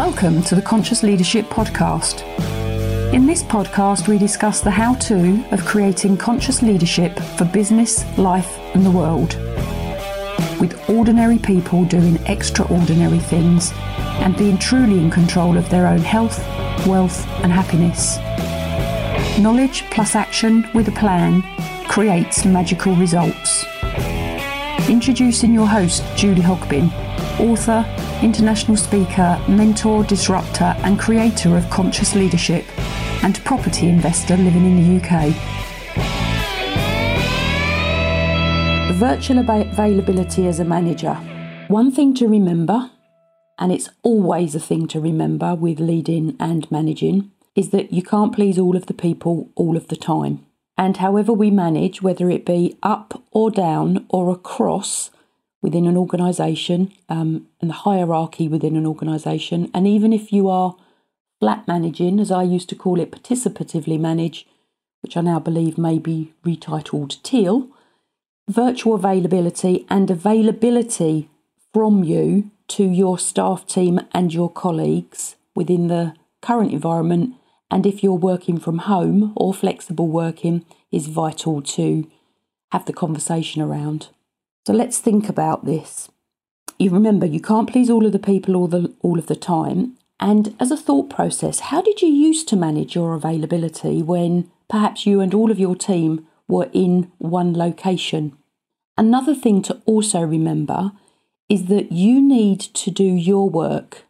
Welcome to the Conscious Leadership Podcast. In this podcast, we discuss the how to of creating conscious leadership for business, life, and the world. With ordinary people doing extraordinary things and being truly in control of their own health, wealth, and happiness. Knowledge plus action with a plan creates magical results. Introducing your host, Julie Hogbin, author, international speaker, mentor, disruptor, and creator of conscious leadership, and property investor living in the UK. Virtual availability as a manager. One thing to remember, and it's always a thing to remember with leading and managing, is that you can't please all of the people all of the time. And however we manage, whether it be up or down or across, within an organisation um, and the hierarchy within an organisation. And even if you are flat managing, as I used to call it, participatively manage, which I now believe may be retitled Teal, virtual availability and availability from you to your staff team and your colleagues within the current environment. And if you're working from home or flexible working, is vital to have the conversation around. So let's think about this. You remember you can't please all of the people all the all of the time. And as a thought process, how did you used to manage your availability when perhaps you and all of your team were in one location? Another thing to also remember is that you need to do your work.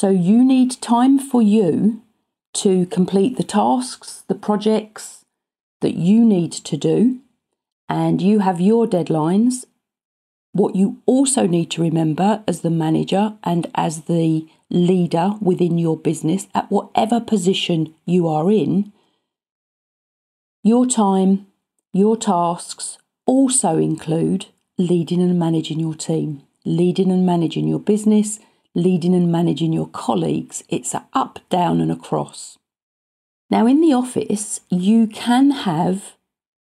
So you need time for you to complete the tasks, the projects that you need to do and you have your deadlines. What you also need to remember as the manager and as the leader within your business, at whatever position you are in, your time, your tasks also include leading and managing your team, leading and managing your business, leading and managing your colleagues. It's a up, down, and across. Now, in the office, you can have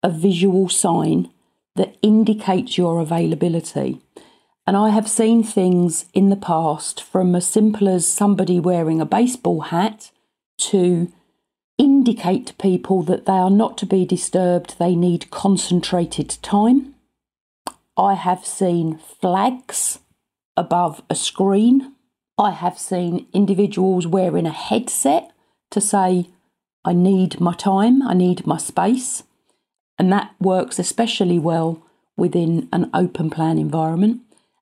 a visual sign that indicates your availability. And I have seen things in the past from as simple as somebody wearing a baseball hat to indicate to people that they are not to be disturbed, they need concentrated time. I have seen flags above a screen. I have seen individuals wearing a headset to say, I need my time, I need my space. And that works especially well within an open plan environment.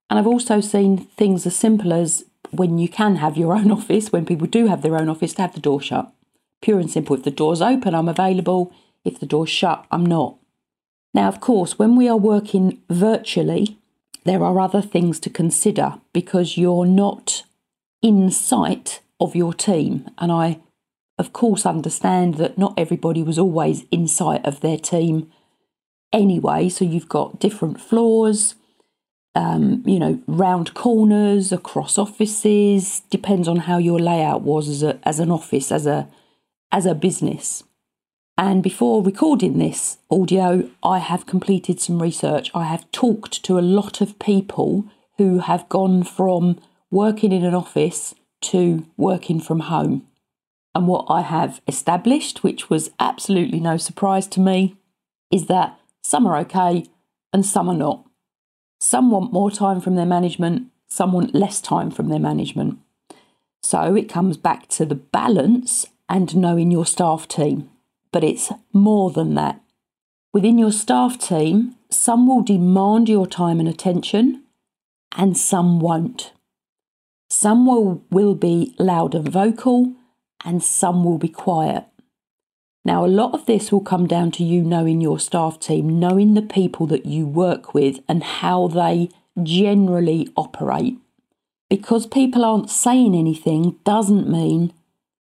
And I've also seen things as simple as when you can have your own office, when people do have their own office, to have the door shut. Pure and simple. If the door's open, I'm available. If the door's shut, I'm not. Now, of course, when we are working virtually, there are other things to consider because you're not in sight of your team. And I of course, understand that not everybody was always in sight of their team anyway. So you've got different floors, um, you know, round corners across offices. Depends on how your layout was as a as an office, as a as a business. And before recording this audio, I have completed some research. I have talked to a lot of people who have gone from working in an office to working from home. And what I have established, which was absolutely no surprise to me, is that some are okay and some are not. Some want more time from their management, some want less time from their management. So it comes back to the balance and knowing your staff team. But it's more than that. Within your staff team, some will demand your time and attention, and some won't. Some will, will be loud and vocal, and some will be quiet. Now, a lot of this will come down to you knowing your staff team, knowing the people that you work with and how they generally operate. Because people aren't saying anything doesn't mean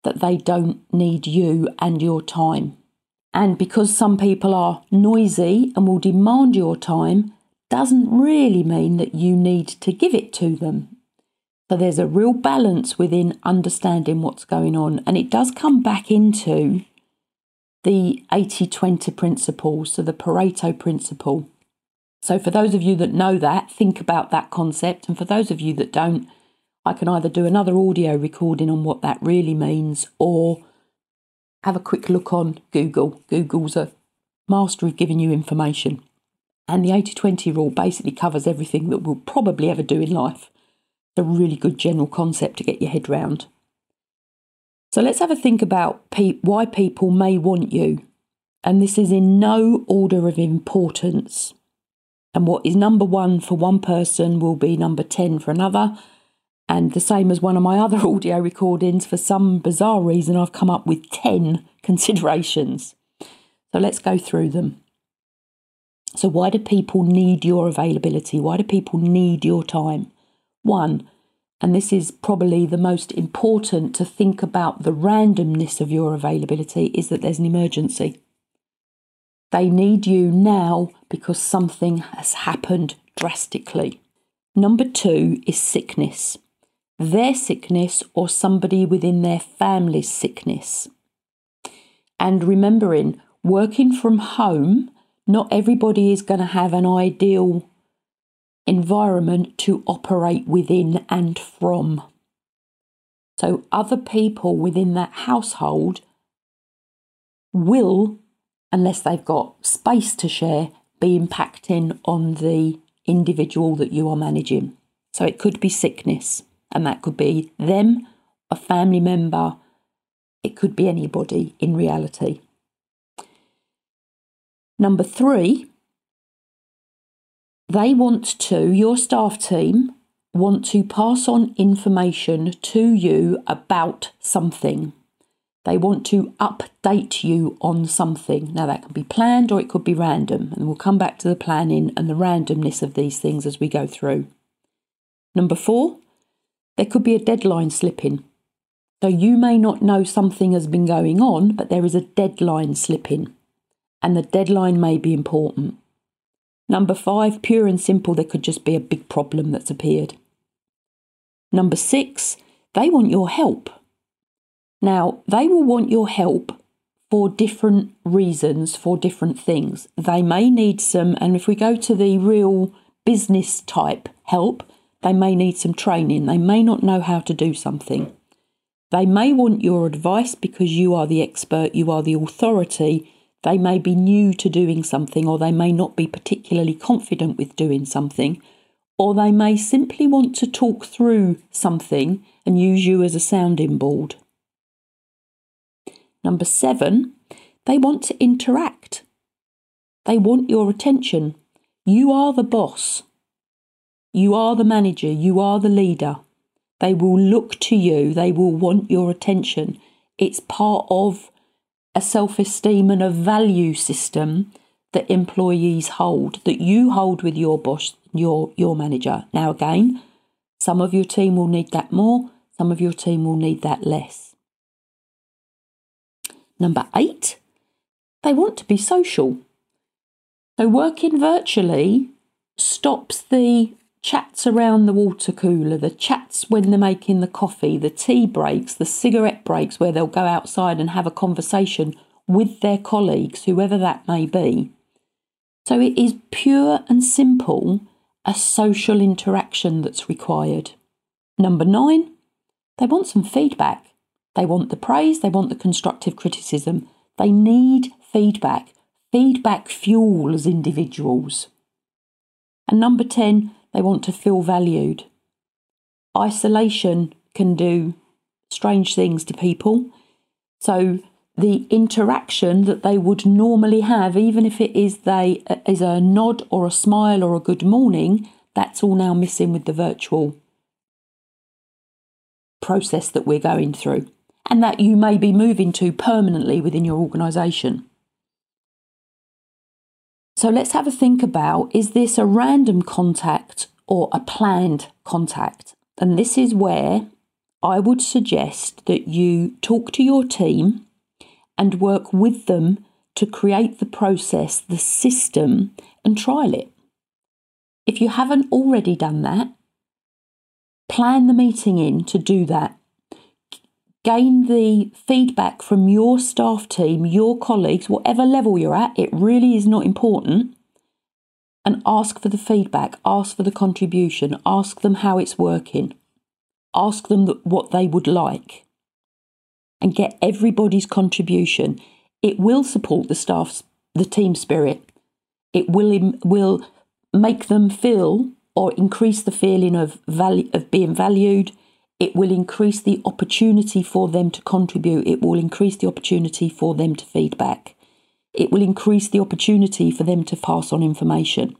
that they don't need you and your time. And because some people are noisy and will demand your time doesn't really mean that you need to give it to them. So there's a real balance within understanding what's going on. And it does come back into the 80 20 principle, so the Pareto principle. So for those of you that know that, think about that concept. And for those of you that don't, I can either do another audio recording on what that really means or have a quick look on Google. Google's a master of giving you information. And the 80 20 rule basically covers everything that we'll probably ever do in life. It's a really good general concept to get your head round. So let's have a think about pe- why people may want you. And this is in no order of importance. And what is number one for one person will be number 10 for another. And the same as one of my other audio recordings, for some bizarre reason, I've come up with 10 considerations. So let's go through them. So, why do people need your availability? Why do people need your time? One, and this is probably the most important to think about the randomness of your availability, is that there's an emergency. They need you now because something has happened drastically. Number two is sickness. Their sickness or somebody within their family's sickness. And remembering, working from home, not everybody is going to have an ideal environment to operate within and from. So, other people within that household will, unless they've got space to share, be impacting on the individual that you are managing. So, it could be sickness, and that could be them, a family member, it could be anybody in reality. Number three, they want to, your staff team want to pass on information to you about something. They want to update you on something. Now, that can be planned or it could be random, and we'll come back to the planning and the randomness of these things as we go through. Number four, there could be a deadline slipping. So, you may not know something has been going on, but there is a deadline slipping, and the deadline may be important. Number five, pure and simple, there could just be a big problem that's appeared. Number six, they want your help. Now, they will want your help for different reasons, for different things. They may need some, and if we go to the real business type help, they may need some training. They may not know how to do something. They may want your advice because you are the expert, you are the authority, they may be new to doing something, or they may not be particularly confident with doing something, or they may simply want to talk through something and use you as a sounding board. Number seven, they want to interact. They want your attention. You are the boss. You are the manager. You are the leader. They will look to you. They will want your attention. It's part of a self esteem and a value system that employees hold, that you hold with your boss, your, your manager. Now, again, some of your team will need that more, some of your team will need that less. Number eight, they want to be social. So, working virtually stops the chats around the water cooler, the chats when they're making the coffee, the tea breaks, the cigarette breaks where they'll go outside and have a conversation with their colleagues, whoever that may be. So it is pure and simple a social interaction that's required. Number nine, they want some feedback. They want the praise, they want the constructive criticism. They need feedback. Feedback fuels individuals. And number 10, they want to feel valued. Isolation can do strange things to people. So the interaction that they would normally have, even if it is they is a nod or a smile or a good morning, that's all now missing with the virtual process that we're going through, and that you may be moving to permanently within your organisation. So let's have a think about is this a random contact or a planned contact? And this is where I would suggest that you talk to your team and work with them to create the process, the system, and trial it. If you haven't already done that, plan the meeting in to do that gain the feedback from your staff team, your colleagues, whatever level you're at, it really is not important. And ask for the feedback, ask for the contribution, ask them how it's working. ask them what they would like, and get everybody's contribution. It will support the staff's the team spirit. It will will make them feel or increase the feeling of value of being valued. It will increase the opportunity for them to contribute. It will increase the opportunity for them to feedback. It will increase the opportunity for them to pass on information.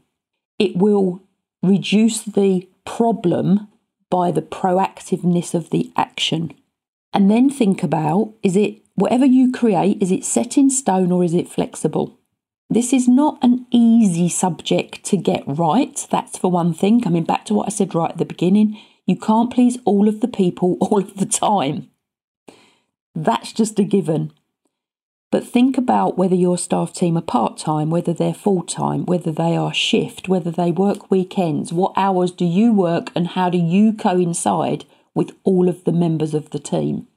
It will reduce the problem by the proactiveness of the action. And then think about is it whatever you create, is it set in stone or is it flexible? This is not an easy subject to get right. That's for one thing. Coming back to what I said right at the beginning, you can't please all of the people all of the time. That's just a given. But think about whether your staff team are part time, whether they're full time, whether they are shift, whether they work weekends, what hours do you work, and how do you coincide with all of the members of the team?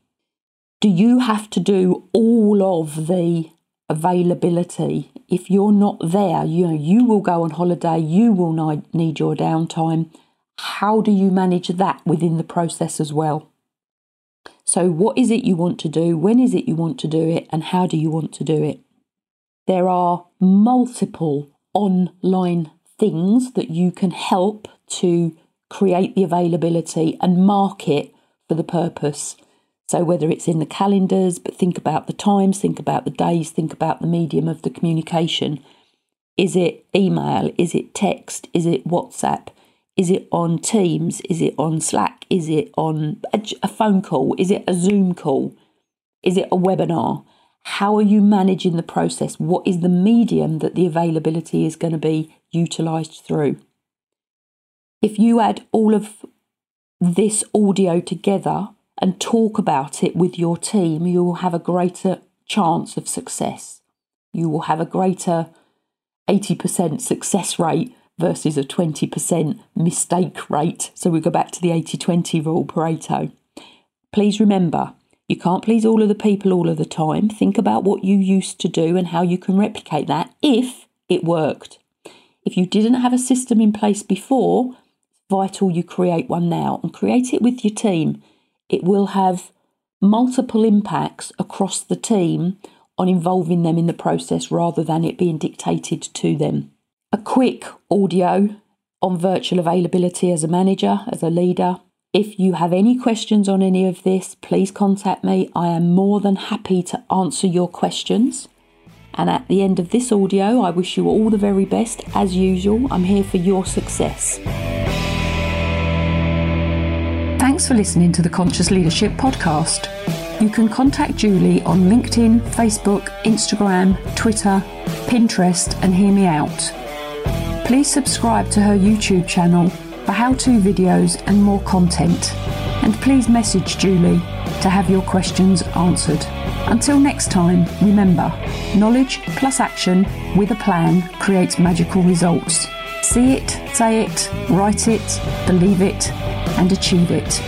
Do you have to do all of the availability. If you're not there, you know, you will go on holiday, you will need your downtime. How do you manage that within the process as well? So, what is it you want to do? When is it you want to do it? And how do you want to do it? There are multiple online things that you can help to create the availability and market for the purpose. So, whether it's in the calendars, but think about the times, think about the days, think about the medium of the communication. Is it email? Is it text? Is it WhatsApp? Is it on Teams? Is it on Slack? Is it on a, phone call? Is it a Zoom call? Is it a webinar? How are you managing the process? What is the medium that the availability is going to be utilised through? If you add all of this audio together, and talk about it with your team, you will have a greater chance of success. You will have a greater 80% success rate versus a 20% mistake rate. So we go back to the 80 20 rule, Pareto. Please remember, you can't please all of the people all of the time. Think about what you used to do and how you can replicate that if it worked. If you didn't have a system in place before, vital you create one now and create it with your team it will have multiple impacts across the team on involving them in the process rather than it being dictated to them. A quick audio on virtual availability as a manager, as a leader. If you have any questions on any of this, please contact me. I am more than happy to answer your questions. And at the end of this audio, I wish you all the very best. As usual, I'm here for your success. Thanks for listening to the Conscious Leadership Podcast. You can contact Julie on LinkedIn, Facebook, Instagram, Twitter, Pinterest, and hear me out. Please subscribe to her YouTube channel for how to videos and more content. And please message Julie to have your questions answered. Until next time, remember knowledge plus action with a plan creates magical results. See it, say it, write it, believe it, and achieve it.